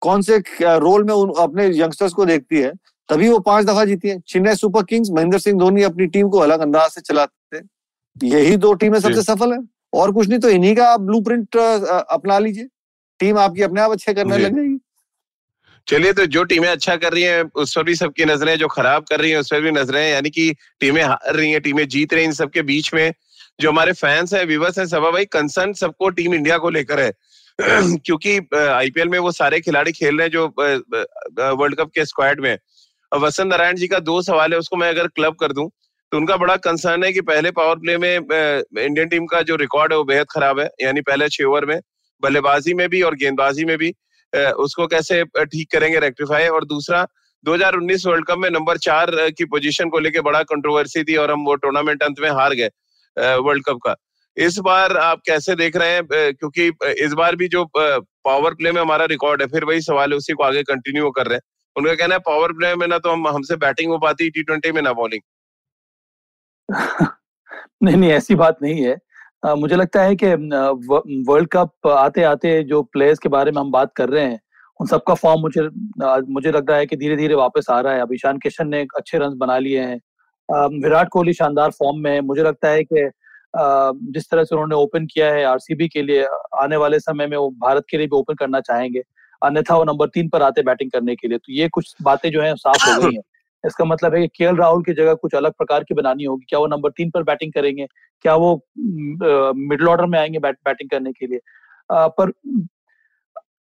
कौन से रोल में उन अपने यंगस्टर्स को देखती है तभी वो पाँच दफ़ा जीती है। चेन्नई सुपर किंग्स महेंद्र सिंह धोनी अपनी टीम को अलग अंदाज से चलाते हैं। यही दो टीमें सबसे सफल है। और कुछ नहीं तो इन्हीं का आप ब्लू अपना लीजिए। टीम आपकी अपने आप अच्छे करने लग जाएगी। चलिए तो जो टीमें अच्छा कर रही हैं उस पर भी सबकी नज़रें जो खराब कर रही हैं उस पर भी नज़रें यानी कि टीमें हार रही हैं टीमें जीत रही हैं इन सबके बीच में जो हमारे फैंस हैं व्यूवर्स हैं सभा भाई कंसर्न सबको टीम इंडिया को लेकर है। [clears throat] क्योंकि आईपीएल में वो सारे खिलाड़ी खेल रहे हैं जो वर्ल्ड कप के स्क्वाड में वसंत नारायण जी का दो सवाल है उसको मैं अगर क्लब कर दूँ तो उनका बड़ा कंसर्न है कि पहले पावर प्ले में इंडियन टीम का जो रिकॉर्ड है वो बेहद खराब है। यानी पहले छह ओवर में, बल्लेबाजी में भी और गेंदबाजी में भी उसको कैसे ठीक करेंगे रेक्टिफाई और दूसरा 2019 वर्ल्ड कप में नंबर चार की पोजीशन को लेके बड़ा कंट्रोवर्सी थी और हम वो टूर्नामेंट अंत में हार गए वर्ल्ड कप का। इस बार आप कैसे देख रहे हैं क्योंकि इस बार भी जो पावर प्ले में हमारा रिकॉर्ड है, फिर वही सवाल है, उसी को आगे कंटिन्यू कर रहे हैं। उनका कहना है पावर प्ले में ना तो हम, हमसे बैटिंग हो पाती टी ट्वेंटी में ना बॉलिंग [laughs] नहीं नहीं ऐसी बात नहीं है। आ, मुझे लगता है कि वर्ल्ड कप आते आते जो प्लेयर्स के बारे में हम बात कर रहे हैं उन सबका फॉर्म मुझे मुझे लग रहा है कि धीरे धीरे वापस आ रहा है। अब ईशान किशन ने अच्छे रन बना लिए हैं। विराट कोहली शानदार फॉर्म में है। मुझे लगता है कि जिस तरह से उन्होंने ओपन किया है आरसीबी के लिए आने वाले समय में वो भारत के लिए भी ओपन करना चाहेंगे। अन्यथा वो नंबर तीन पर आते बैटिंग करने के लिए। तो ये कुछ बातें जो है साफ़ हो गई हैं। इसका मतलब है कि के राहुल की जगह कुछ अलग प्रकार की बनानी होगी। क्या वो नंबर तीन पर बैटिंग करेंगे? क्या वो मिडल ऑर्डर में आएँगे बैट, बैटिंग करने के लिए? आ, पर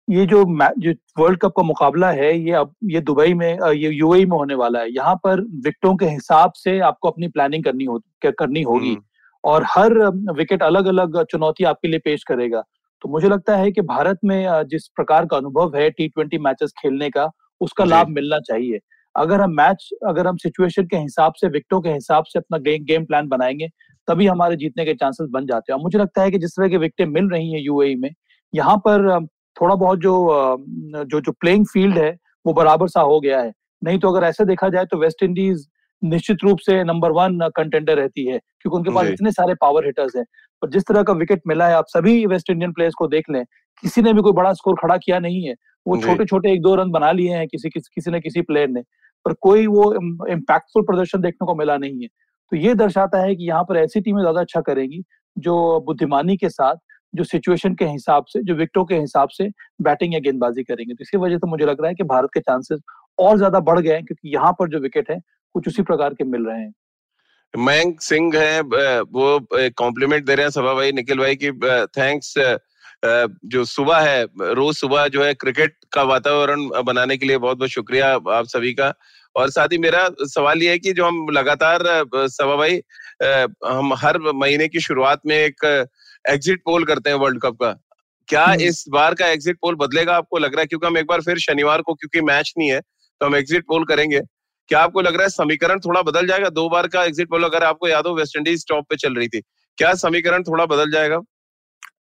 ये जो जो वर्ल्ड कप का मुकाबला है ये अब ये दुबई में ये यूएई में होने वाला है। यहाँ पर विकेटों के हिसाब से आपको अपनी प्लानिंग करनी हो करनी होगी। हम्म। और हर विकेट अलग अलग चुनौती आपके लिए पेश करेगा। तो मुझे लगता है कि भारत में जिस प्रकार का अनुभव है टी ट्वेंटी मैचेस खेलने का उसका लाभ मिलना चाहिए। अगर हम मैच अगर हम सिचुएशन के हिसाब से विकटों के हिसाब से अपना गे, गेम प्लान बनाएँगे तभी हमारे जीतने के चांसेस बन जाते हैं। मुझे लगता है कि जिस तरह के विकेटें मिल रही हैं यूएई में यहाँ पर थोड़ा बहुत जो जो जो प्लेइंग फ़ील्ड है वो बराबर सा हो गया है। नहीं तो अगर ऐसे देखा जाए तो वेस्ट इंडीज निश्चित रूप से नंबर वन कंटेंडर रहती है क्योंकि उनके पास इतने सारे पावर हिटर्स हैं। पर जिस तरह का विकेट मिला है आप सभी वेस्ट इंडियन प्लेयर्स को देख लें किसी ने भी कोई बड़ा स्कोर खड़ा किया नहीं है। वो छोटे छोटे एक दो रन बना लिए हैं किसी किसी, किसी ने किसी प्लेयर ने। पर कोई वो इम्पैक्टफुल प्रदर्शन देखने को मिला नहीं है। तो ये दर्शाता है कि यहाँ पर ऐसी टीमें ज़्यादा अच्छा करेंगी, जो बुद्धिमानी के साथ, जो सिचुएशन के हिसाब से, जो विकेटों के हिसाब से बैटिंग या गेंदबाजी करेंगे। तो इसी वजह से मुझे लग रहा है कि भारत के चांसेस और ज़्यादा बढ़ गए हैं, क्योंकि यहाँ पर जो विकेट है, कुछ उसी प्रकार के मिल रहे हैं। मयंक सिंह है वो कॉम्प्लीमेंट दे रहे हैं सभा भाई निखिल भाई की थैंक्स जो सुबह है रोज सुबह जो है क्रिकेट का वातावरण बनाने के लिए बहुत बहुत शुक्रिया आप सभी का। और साथ ही मेरा सवाल ये है कि जो हम लगातार सवा भाई हम हर महीने की शुरुआत में एक एग्जिट पोल करते हैं वर्ल्ड कप का। क्या। इस बार का एग्जिट पोल बदलेगा आपको लग रहा है? क्योंकि हम एक बार फिर शनिवार को क्योंकि मैच नहीं है तो हम एग्जिट पोल करेंगे। क्या आपको लग रहा है समीकरण थोड़ा बदल जाएगा? दो बार का एग्जिट पोल अगर आपको याद हो वेस्ट इंडीज टॉप पे चल रही थी। क्या समीकरण थोड़ा बदल जाएगा?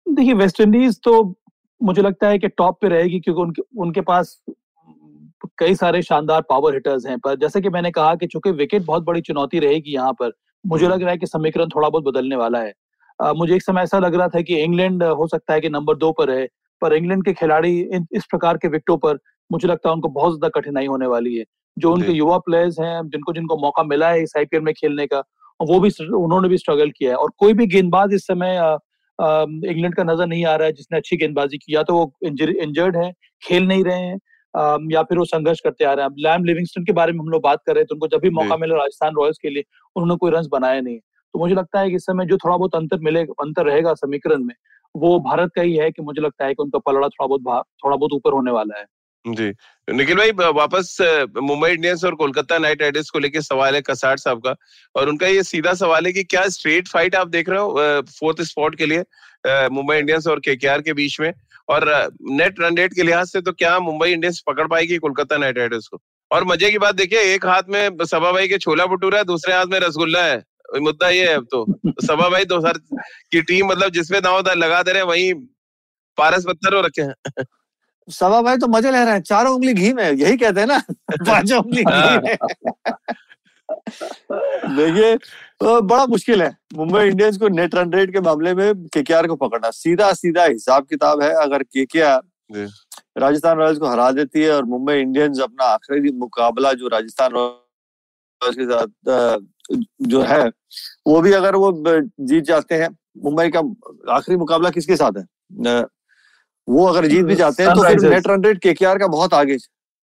देखिए वेस्ट इंडीज तो मुझे लगता है कि टॉप पे रहेगी क्योंकि उनके उनके पास कई सारे शानदार पावर हिटर्स हैं। पर जैसे कि मैंने कहा कि चूँकि विकेट बहुत बड़ी चुनौती रहेगी यहाँ पर मुझे। लग रहा है कि समीकरण थोड़ा बहुत बदलने वाला है। आ, मुझे एक समय ऐसा लग रहा था कि इंग्लैंड हो सकता है कि नंबर दो पर है पर इंग्लैंड के खिलाड़ी इन इस प्रकार के विकेटों पर मुझे लगता है उनको बहुत ज़्यादा कठिनाई होने वाली है। जो उनके युवा प्लेयर्स हैं जिनको जिनको मौका मिला है इस आईपीएल में खेलने का वो भी उन्होंने भी स्ट्रगल किया है। और कोई भी गेंदबाज इस समय इंग्लैंड का नज़र नहीं आ रहा है जिसने अच्छी गेंदबाजी की। या तो वो इंजर्ड है खेल नहीं रहे हैं या फिर वो संघर्ष करते आ रहे हैं। लैम लिविंगस्टन के बारे में हम लोग बात कर रहे हैं तो उनको जब भी मौका मिला राजस्थान रॉयल्स के लिए उन्होंने कोई रन बनाया नहीं तो मुझे लगता है कि इस समय जो थोड़ा बहुत अंतर मिले अंतर रहेगा समीकरण में वो भारत का ही है कि मुझे लगता है कि उनका पलड़ा थोड़ा बहुत थोड़ा बहुत ऊपर होने वाला है। जी। निखिल भाई वापस मुंबई इंडियंस और कोलकाता नाइट राइडर्स को लेकर सवाल है कसार साहब का। और उनका ये सीधा सवाल है कि क्या स्ट्रेट फाइट आप देख रहे हो फोर्थ स्पॉट के लिए मुंबई इंडियंस और केकेआर के बीच में? और नेट रन रेट के लिहाज से तो क्या मुंबई इंडियंस पकड़ पाएगी कोलकाता नाइट राइडर्स को? और मज़े की बात देखिए, एक हाथ में सभा भाई के छोला भटूरा है, दूसरे हाथ में रसगुल्ला है। मुद्दा ये है अब तो। सभा भाई दो सर की टीम मतलब जिसपे दाव लगा दे रहे वही पारस पत्थर हो रखे हैं। सभा भाई तो मज़े ले रहे हैं चारों उंगली घी में यही कहते हैं ना [laughs] पाँचों उंगली घी हाँ। में। देखिए तो बड़ा मुश्किल है मुंबई इंडियंस को नेट रन रेट के मामले में केकेआर को पकड़ना। सीधा सीधा हिसाब किताब है अगर केकेआर राजस्थान रॉयल्स को हरा देती है और मुंबई इंडियंस अपना आखिरी मुकाबला जो राजस्थान रॉयल्स के साथ जो है वो भी अगर वो जीत जाते हैं मुंबई का आखिरी मुकाबला किसके साथ है? वो अगर जीत भी जाते हैं तो फिर नेट रन रेट केकेआर का बहुत आगे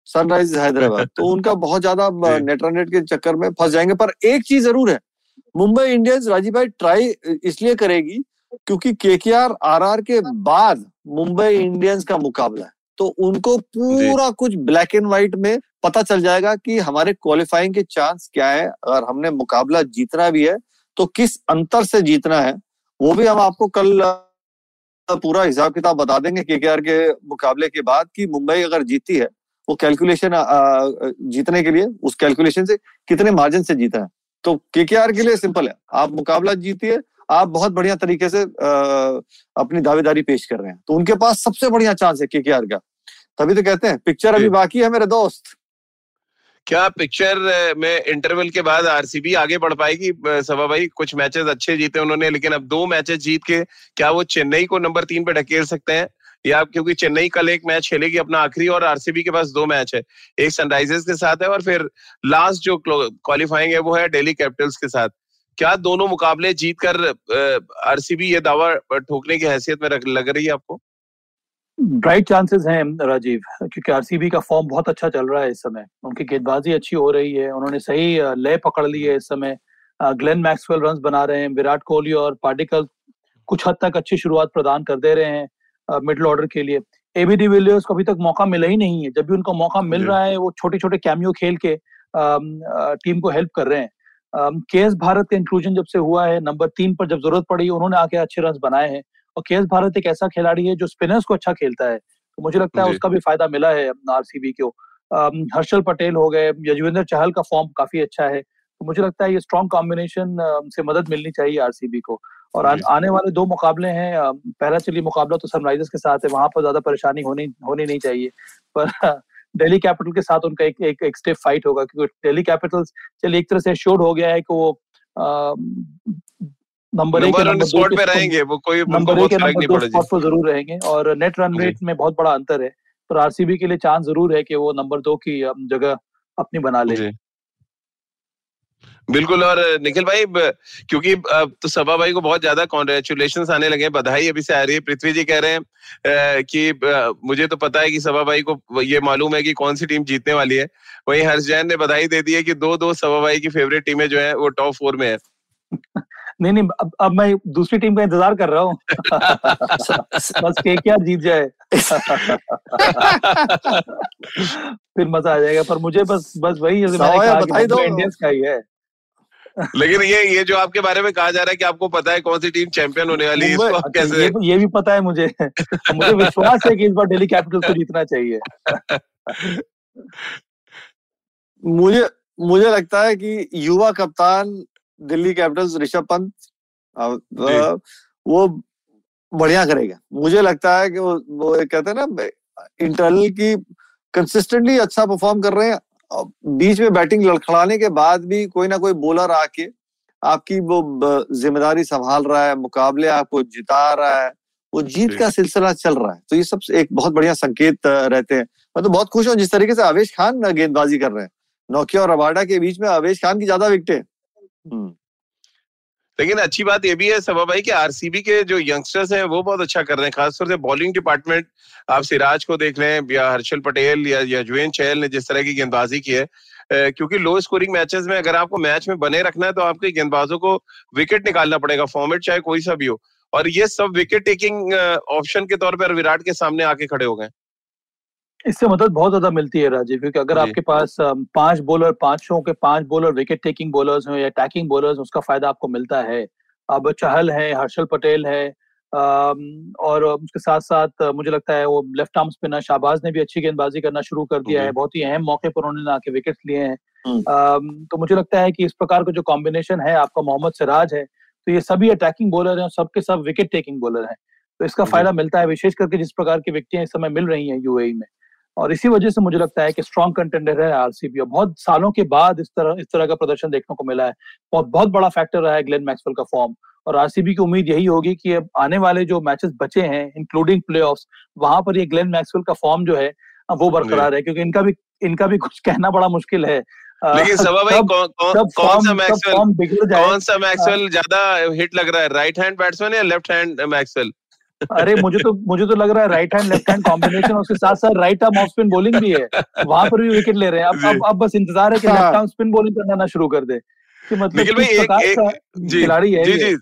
सनराइज हैदराबाद [laughs] तो उनका बहुत ज़्यादा नेट रन रेट के चक्कर में फंस जाएँगे। पर एक चीज़ ज़रूर है मुंबई इंडियंस राजीव भाई ट्राई इसलिए करेगी क्योंकि केकेआर आरआर के बाद मुंबई इंडियंस का मुकाबला है। तो उनको पूरा कुछ ब्लैक एंड व्हाइट में पता चल जाएगा कि हमारे क्वालिफाइंग के चांस क्या है। अगर हमने मुकाबला जीतना भी है तो किस अंतर से जीतना है वो भी हम आपको कल पूरा हिसाब किताब बता देंगे केकेआर के मुकाबले के बाद कि मुंबई अगर जीती है वो कैलकुलेशन जीतने के लिए उस कैलकुलेशन से कितने मार्जिन से जीता है। तो के के के लिए सिंपल है। आप मुकाबला जीतिए आप बहुत बढ़िया तरीके से अपनी दावेदारी पेश कर रहे हैं। तो उनके पास सबसे बढ़िया चांस है के का। तभी तो कहते हैं पिक्चर अभी बाकी है मेरे दोस्त। क्या पिक्चर में इंटरवल के बाद आरसीबी आगे बढ़ पाएगी? सभा भाई, कुछ मैचेस अच्छे जीते उन्होंने, लेकिन अब दो मैचेस जीत के क्या वो चेन्नई को नंबर तीन पे ढकेल सकते हैं? या क्योंकि चेन्नई कल एक मैच खेलेगी अपना आखिरी, और आरसीबी के पास दो मैच है। एक सनराइजर्स के साथ है, और फिर लास्ट जो क्वालिफाइंग है, वो है डेली कैपिटल्स के साथ। क्या दोनों मुकाबले जीत कर आरसीबी ये दावा ठोकने की हैसियत में लग रही है आपको? ब्राइट चांसेस हैं राजीव क्योंकि आरसीबी का फॉर्म बहुत अच्छा चल रहा है इस समय। उनकी गेंदबाजी अच्छी हो रही है। उन्होंने सही लय पकड़ ली है इस समय। ग्लेन मैक्सवेल रन बना रहे हैं। विराट कोहली और पार्टिकल कुछ हद तक अच्छी शुरुआत प्रदान कर दे रहे हैं मिडल ऑर्डर के लिए। एबी डिविलियर्स को अभी तक मौका मिला ही नहीं है। जब भी उनको मौका मिल रहा है वो छोटे छोटे कैमियो खेल के टीम को हेल्प कर रहे हैं। के एस भारत का इंक्लूजन जब से हुआ है नंबर तीन पर जब ज़रूरत पड़ी उन्होंने आके अच्छे रन बनाए हैं। और के भारत एक ऐसा खिलाड़ी है जो स्पिनर्स को अच्छा खेलता है। तो मुझे लगता है उसका भी फ़ायदा मिला है आरसीबी को। हर्षल पटेल हो गए यजवेंद्र चहल का फॉर्म काफ़ी अच्छा है। तो मुझे लगता है ये स्ट्रॉन्ग कॉम्बिनेशन से मदद मिलनी चाहिए आरसीबी को। और आ, आने वाले दो मुकाबले हैं पहला चलिए मुकाबला तो सनराइजर्स के साथ है वहाँ पर ज़्यादा परेशानी होनी होनी नहीं चाहिए। पर [laughs] दिल्ली कैपिटल के साथ उनका एक एक, एक स्टेप फाइट होगा क्योंकि दिल्ली कैपिटल्स चलिए एक तरह से श्योर हो गया है कि वो नंबर एक स्पॉट पे रहेंगे वो कोई नंबर एक नंबर दो स्पॉट पर ज़रूर रहेंगे और नेट रन रेट में बहुत बड़ा अंतर है। पर आरसीबी के लिए चांस ज़रूर है कि वो नंबर दो की जगह अपनी बना ले। बिल्कुल और निखिल भाई क्योंकि अब तो सभा भाई को बहुत ज़्यादा कॉन्ग्रेचुलेशन आने लगे बधाई अभी से आ रही है। पृथ्वी जी कह रहे हैं कि मुझे तो पता है कि सभा भाई को ये मालूम है कि कौन सी टीम जीतने वाली है। वही हर्ष जैन ने बधाई दे दी है कि दो दो सभा भाई की फेवरेट टीमें जो है वो टॉप फोर में है। नहीं नहीं अब अब मैं दूसरी टीम का इंतज़ार कर रहा हूँ। [laughs] बस के क्या जीत जाए। फिर मज़ा आ जाएगा पर मुझे बस बस वही जैसे मैंने कहा कि इंडियंस का ही है। लेकिन ये ये जो आपके बारे में कहा जा रहा है कि आपको पता है कौन सी टीम चैंपियन होने वाली है इसको कैसे ये, ये भी पता है मुझे। मुझे विश्वास है कि इस बार दिल्ली कैपिटल्स को जीतना चाहिए। [laughs] मुझे मुझे लगता है कि युवा कप्तान दिल्ली कैपिटल्स ऋषभ पंत वो बढ़िया करेगा। मुझे लगता है कि वो वो कहते हैं ना इंटरनल की कंसिस्टेंटली अच्छा परफॉर्म कर रहे हैं। बीच में बैटिंग लड़खड़ाने के बाद भी कोई ना कोई बॉलर आके आपकी वो ज़िम्मेदारी संभाल रहा है मुकाबले आपको जिता रहा है वो जीत का सिलसिला चल रहा है। तो ये सब एक बहुत बढ़िया संकेत रहते हैं। मैं तो बहुत खुश हूँ जिस तरीके से आवेश खान गेंदबाजी कर रहे हैं। नौकिया और रबाडा के बीच में आवेश खान की ज़्यादा विकटें। लेकिन अच्छी बात ये भी है सभा भाई कि आरसीबी के जो यंगस्टर्स हैं, वो बहुत अच्छा कर रहे हैं, खासतौर से बॉलिंग डिपार्टमेंट आप सिराज को देख लें या हर्षल पटेल या यजवेन चहल ने जिस तरह की गेंदबाजी की है क्योंकि लो स्कोरिंग मैचेस में अगर आपको मैच में बने रखना है तो आपके गेंदबाजों को विकेट निकालना पड़ेगा फॉर्मेट चाहे कोई सा भी हो। और ये सब विकेट टेकिंग ऑप्शन के तौर पर विराट के सामने आके खड़े हो गए। इससे मदद बहुत ज़्यादा मिलती है राजीव क्योंकि अगर आपके पास पाँच बॉलर पाँचों के पाँच बॉलर विकेट टेकिंग बॉलर्स हो या अटैकिंग बॉलर्स उसका फ़ायदा आपको मिलता है। अब चहल है हर्षल पटेल है और उसके साथ साथ मुझे लगता है वो लेफ़्ट आर्म स्पिनर शाहबाज ने भी अच्छी गेंदबाजी करना शुरू कर दिया है बहुत ही अहम मौके पर उन्होंने आके विकेट लिए हैं। हम्म। तो मुझे लगता है कि इस प्रकार का जो कॉम्बिनेशन है आपका मोहम्मद सिराज है तो ये सभी अटैकिंग बॉलर हैं सबके सब विकेट टेकिंग बॉलर हैं। तो इसका फ़ायदा मिलता है विशेष करके जिस प्रकार की विकटें इस समय मिल रही हैं यूएई में। और इसी वजह से मुझे लगता है कि स्ट्रॉन्ग कंटेंडर है आरसीबी और बहुत सालों के बाद इस तरह इस तरह का प्रदर्शन देखने को मिला है। बहुत बहुत बड़ा फैक्टर रहा है ग्लेन मैक्सवेल का फॉर्म और आरसीबी की उम्मीद यही होगी कि अब आने वाले जो मैचेस बचे हैं इंक्लूडिंग प्ले वहाँ पर ये ग्लेन मैक्सवेल का फॉर्म जो है वो बरकरार है क्योंकि इनका भी इनका भी कुछ कहना बड़ा मुश्किल है। लेकिन [laughs] सभा भाई कौन कौन कौन सा मैक्सवेल कौन सा मैक्सवेल ज़्यादा हिट लग रहा है? राइट हैंड बैट्समैन या लेफ़्ट हैंड मैक्सवेल अरे मुझे तो मुझे तो लग रहा है right hand left hand combination उसके साथ साथ right arm off spin bowling भी है। वहाँ पर भी विकेट ले रहे हैं। अब अब अब बस इंतज़ार है कि लेफ़्ट आर्म स्पिन बॉलिंग करना ना शुरू कर दे। कि मतलब भाई एक, एक खिलाड़ी है जी जी।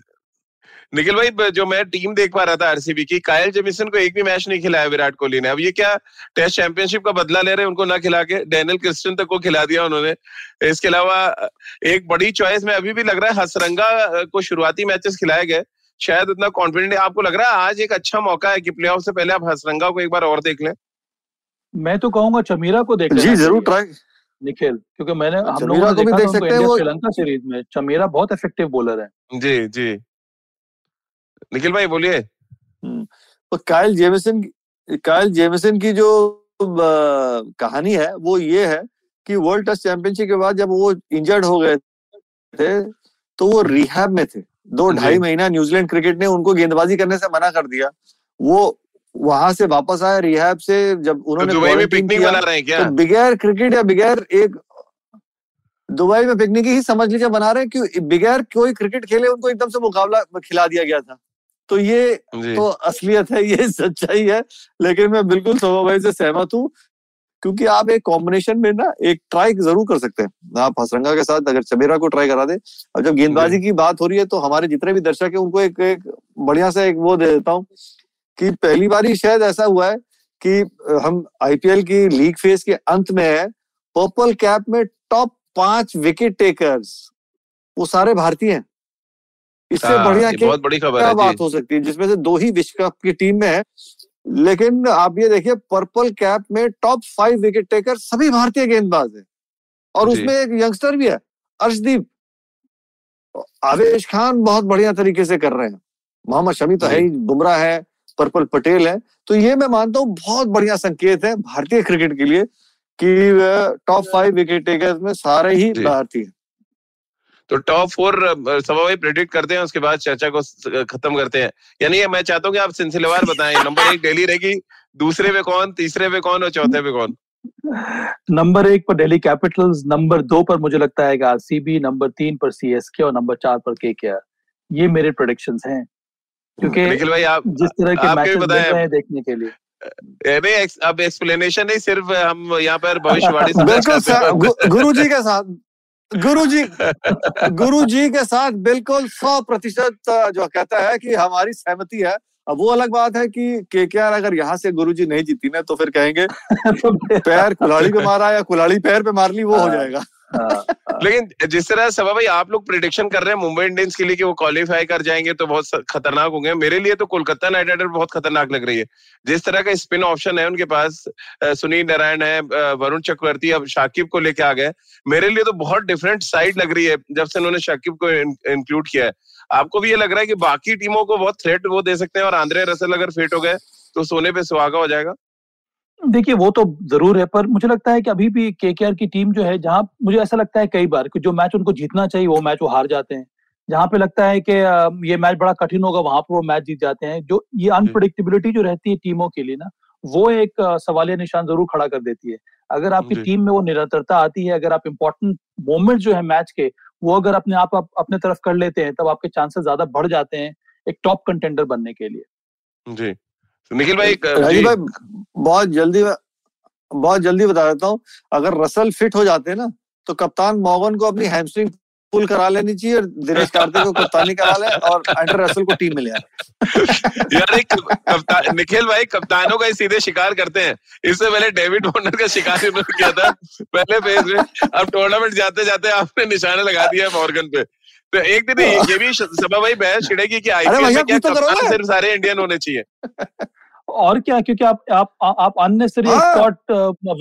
निखिल भाई जो मैं टीम देख पा रहा था आरसीबी की कायल जेमिसन को एक भी मैच नहीं खिलाया विराट कोहली ने। अब ये क्या टेस्ट चैंपियनशिप का बदला ले रहे हैं उनको ना खिला के डैनियल क्रिस्टन तक को खिला दिया उन्होंने। इसके अलावा एक बड़ी चॉइस में अभी भी लग रहा है हसरंगा को शुरुआती मैचेस खिलाए गए। शायद उतना कॉन्फिडेंट आपको लग रहा है आज एक अच्छा मौका है कि प्ले से पहले आप हसरंगा को एक बार और देख लें? मैं तो कहूँगा चमीरा को देख जी ज़रूर ट्राई निखिल क्योंकि मैंने हम लोगों ने देखा था श्रीलंका सीरीज़ में। चमीरा बहुत इफ़ेक्टिव बॉलर है। जी जी। निखिल भाई बोलिए। तो कायल जेमिसन कायल जेमिसन की जो कहानी है वो ये है कि वर्ल्ड टेस्ट चैंपियनशिप के बाद जब वो इंजर्ड हो गए थे तो वो रिहैब में थे। दो ढाई महीना न्यूजीलैंड क्रिकेट ने उनको गेंदबाजी करने से मना कर दिया। वो वहाँ से वापस आए रिहैब से जब तो उन्होंने दुबई में पिकनिक किया, रहे हैं क्या? तो बगैर क्रिकेट या बगैर एक दुबई में पिकनिक ही समझ लीजिए बना रहे हैं कि बगैर कोई क्रिकेट खेले उनको एकदम से मुकाबला खिला दिया गया था। तो ये तो असलियत है ये सच्चाई है लेकिन मैं बिल्कुल शोभा भाई से सहमत हूँ क्योंकि आप एक कॉम्बिनेशन में ना एक ट्राई ज़रूर कर सकते हैं। आप हसरंगा के साथ अगर चबेरा को ट्राई करा दे। अब जब गेंदबाजी की बात हो रही है तो हमारे जितने भी दर्शक है उनको एक, एक बढ़िया सा एक वो दे देता हूँ कि पहली बार ही शायद ऐसा हुआ है कि हम आईपीएल की लीग फ़ेज़ के अंत में है पर्पल कैप में टॉप पाँच विकेट टेकर्स वो सारे भारतीय हैं। इससे हाँ, बढ़िया क्या बहुत बड़ी खबर है बात हो सकती है? जिसमें से दो ही विश्व कप की टीम में है लेकिन आप ये देखिए पर्पल कैप में टॉप फाइव विकेट टेकर सभी भारतीय गेंदबाज हैं। और उसमें एक यंगस्टर भी है अर्शदीप। आवेश खान बहुत बढ़िया तरीके से कर रहे हैं। मोहम्मद शमी तो है ही बुमराह है पर्पल पटेल है। तो ये मैं मानता हूँ बहुत बढ़िया संकेत है भारतीय क्रिकेट के लिए कि टॉप फाइव विकेट टेकर में सारे ही भारतीय। तो टॉप फोर सभा भाई प्रेडिक्ट करते हैं उसके बाद चर्चा को खत्म करते हैं। यानी ये मैं चाहता हूँ कि आप सिलसिलेवार बताएँ नंबर एक दिल्ली रहेगी दूसरे पे कौन तीसरे पे कौन और चौथे पे कौन? नंबर एक पर दिल्ली कैपिटल्स नंबर दो पर मुझे लगता है आरसीबी नंबर तीन पर सीएसके और नंबर चार पर केकेआर ये मेरे प्रोडिक्शन हैं। क्योंकि निखिल भाई आप जिस तरह के आपके मैचेस मिल रहे हैं देखने के लिए। अब एक्सप्लेनेशन नहीं सिर्फ़ हम यहाँ पर भविष्यवाणी [laughs] गुरु जी के साथ गुरु जी [laughs] गुरु जी के साथ बिल्कुल सौ प्रतिशत जो कहता है कि हमारी सहमति है। अब वो अलग बात है कि आर अगर यहाँ से गुरु जी नहीं जीती ना तो फिर कहेंगे [laughs] पैर कुलाड़ी पे मारा या कुल्हाड़ी पैर पे मार ली वो हो जाएगा। हाँ, लेकिन जिस तरह सभा भाई, आप लोग प्रिडिक्शन कर रहे हैं मुंबई इंडियंस के लिए कि वो क्वालिफाई कर जाएँगे तो बहुत खतरनाक होंगे। मेरे लिए तो कोलकाता नाइट राइडर बहुत खतरनाक लग रही है। जिस तरह का स्पिन ऑप्शन है उनके पास सुनील नारायण है वरुण चक्रवर्ती अब शाकिब को लेके आ गए। मेरे लिए तो बहुत डिफरेंट साइड लग रही है, जब से उन्होंने शाकिब को इंक्लूड किया है। आपको भी ये लग रहा है कि बाकी टीमों को बहुत थ्रेट वो दे सकते हैं और आंद्रे रसल अगर फिट हो गए तो सोने पे सुहागा हो जाएगा। देखिए वो तो ज़रूर है पर मुझे लगता है कि अभी भी केकेआर की टीम जो है जहाँ मुझे ऐसा लगता है कई बार कि जो मैच उनको जीतना चाहिए वो मैच वो हार जाते हैं। जहाँ पे लगता है कि ये मैच बड़ा कठिन होगा वहाँ पर वो मैच जीत जाते हैं। जो ये अनप्रडिक्टेबिलिटी जो रहती है टीमों के लिए ना वो एक सवालिया निशान ज़रूर खड़ा कर देती है। अगर आपकी टीम में वो निरंतरता आती है अगर आप इम्पोर्टेंट मोमेंट जो है मैच के वो अगर अपने आप अपने तरफ़ कर लेते हैं तब आपके चांसेस ज़्यादा बढ़ जाते हैं एक टॉप कंटेंडर बनने के लिए। जी। निखिल भाई राजीव भाई बहुत जल्दी बहुत जल्दी बता देता हूँ। अगर रसल फिट हो जाते हैं ना तो कप्तान मॉगन को अपनी हैमस्ट्रिंग पुल करा लेनी चाहिए और दिनेश कार्तिक को कप्तानी करा ले और एंड्रे रसल को टीम में ले [laughs] यार एक कप्तान निखिल भाई कप्तानों का ही सीधे शिकार करते हैं। इससे पहले डेविड वार्नर का शिकार इन्होंने किया था पहले फ़ेज़ में। अब टूर्नामेंट जाते जाते आपने निशाना लगा दिया मॉर्गन पे। तो एक दिन [laughs] ये भी सभा भाई बहस छिड़ेगी कि आईपीएल में क्या तो कप्तान सिर्फ़ सारे इंडियन होने चाहिए। [laughs] और क्या क्योंकि आप आप आप अननेसेसरी। स्पॉट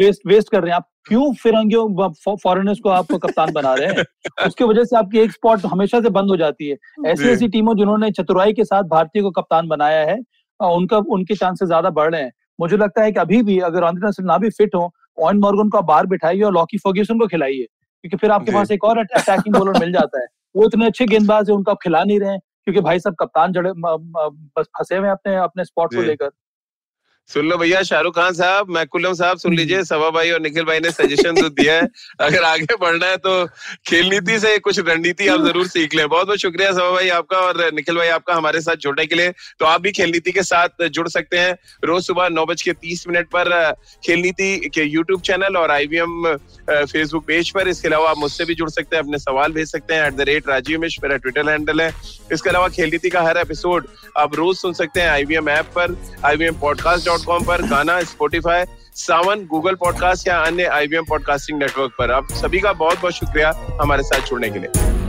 वेस्ट वेस्ट कर रहे हैं। आप क्यों फिरंगियों फॉरेनर्स को आप कप्तान बना रहे हैं? [laughs] उसकी वजह से आपकी एक स्पॉट हमेशा से बंद हो जाती है। ऐसी ऐसी टीमों जिन्होंने चतुराई के साथ भारतीय को कप्तान बनाया है उनका उनके चांसेस ज़्यादा बढ़ रहे हैं। मुझे लगता है कि अभी भी अगर आंद्रे रसल ना भी फिट हो ऑन मॉर्गन को आप बाहर बिठाइए और लॉकी फर्ग्यूसन को खिलाइए क्योंकि फिर आपके पास एक और अटैकिंग बॉलर मिल जाता है। वो इतने अच्छे गेंदबाज है उनको आप खिला नहीं रहे हैं क्योंकि भाई साहब कप्तान जड़े बस फंसे हुए अपने अपने स्पॉट को लेकर। सुन लो भैया शाहरुख खान साहब मैकुलम साहब सुन लीजिए सभा भाई और निखिल भाई ने सजेशन तो दिया है। अगर आगे बढ़ना है तो खेल नीति से कुछ रणनीति आप ज़रूर सीख लें। बहुत बहुत शुक्रिया सभा भाई आपका और निखिल भाई आपका हमारे साथ जुड़ने के लिए। तो आप भी खेल नीति के साथ जुड़ सकते हैं। रोज सुबह नौ बज के तीस मिनट पर खेल नीति के यूट्यूब चैनल और आईवीएम फेसबुक पेज पर। इसके अलावा आप मुझसे भी जुड़ सकते हैं अपने सवाल भेज सकते हैं एट द रेट राजीव मिश मेरा ट्विटर हैंडल है। इसके अलावा खेल नीति का हर एपिसोड आप रोज सुन सकते हैं आईवीएम ऐप पर आईवीएम पॉडकास्ट डॉट कॉम पर गाना स्पोटिफाई सावन गूगल पॉडकास्ट या अन्य आईवीएम पॉडकास्टिंग नेटवर्क पर। आप सभी का बहुत बहुत शुक्रिया हमारे साथ जुड़ने के लिए।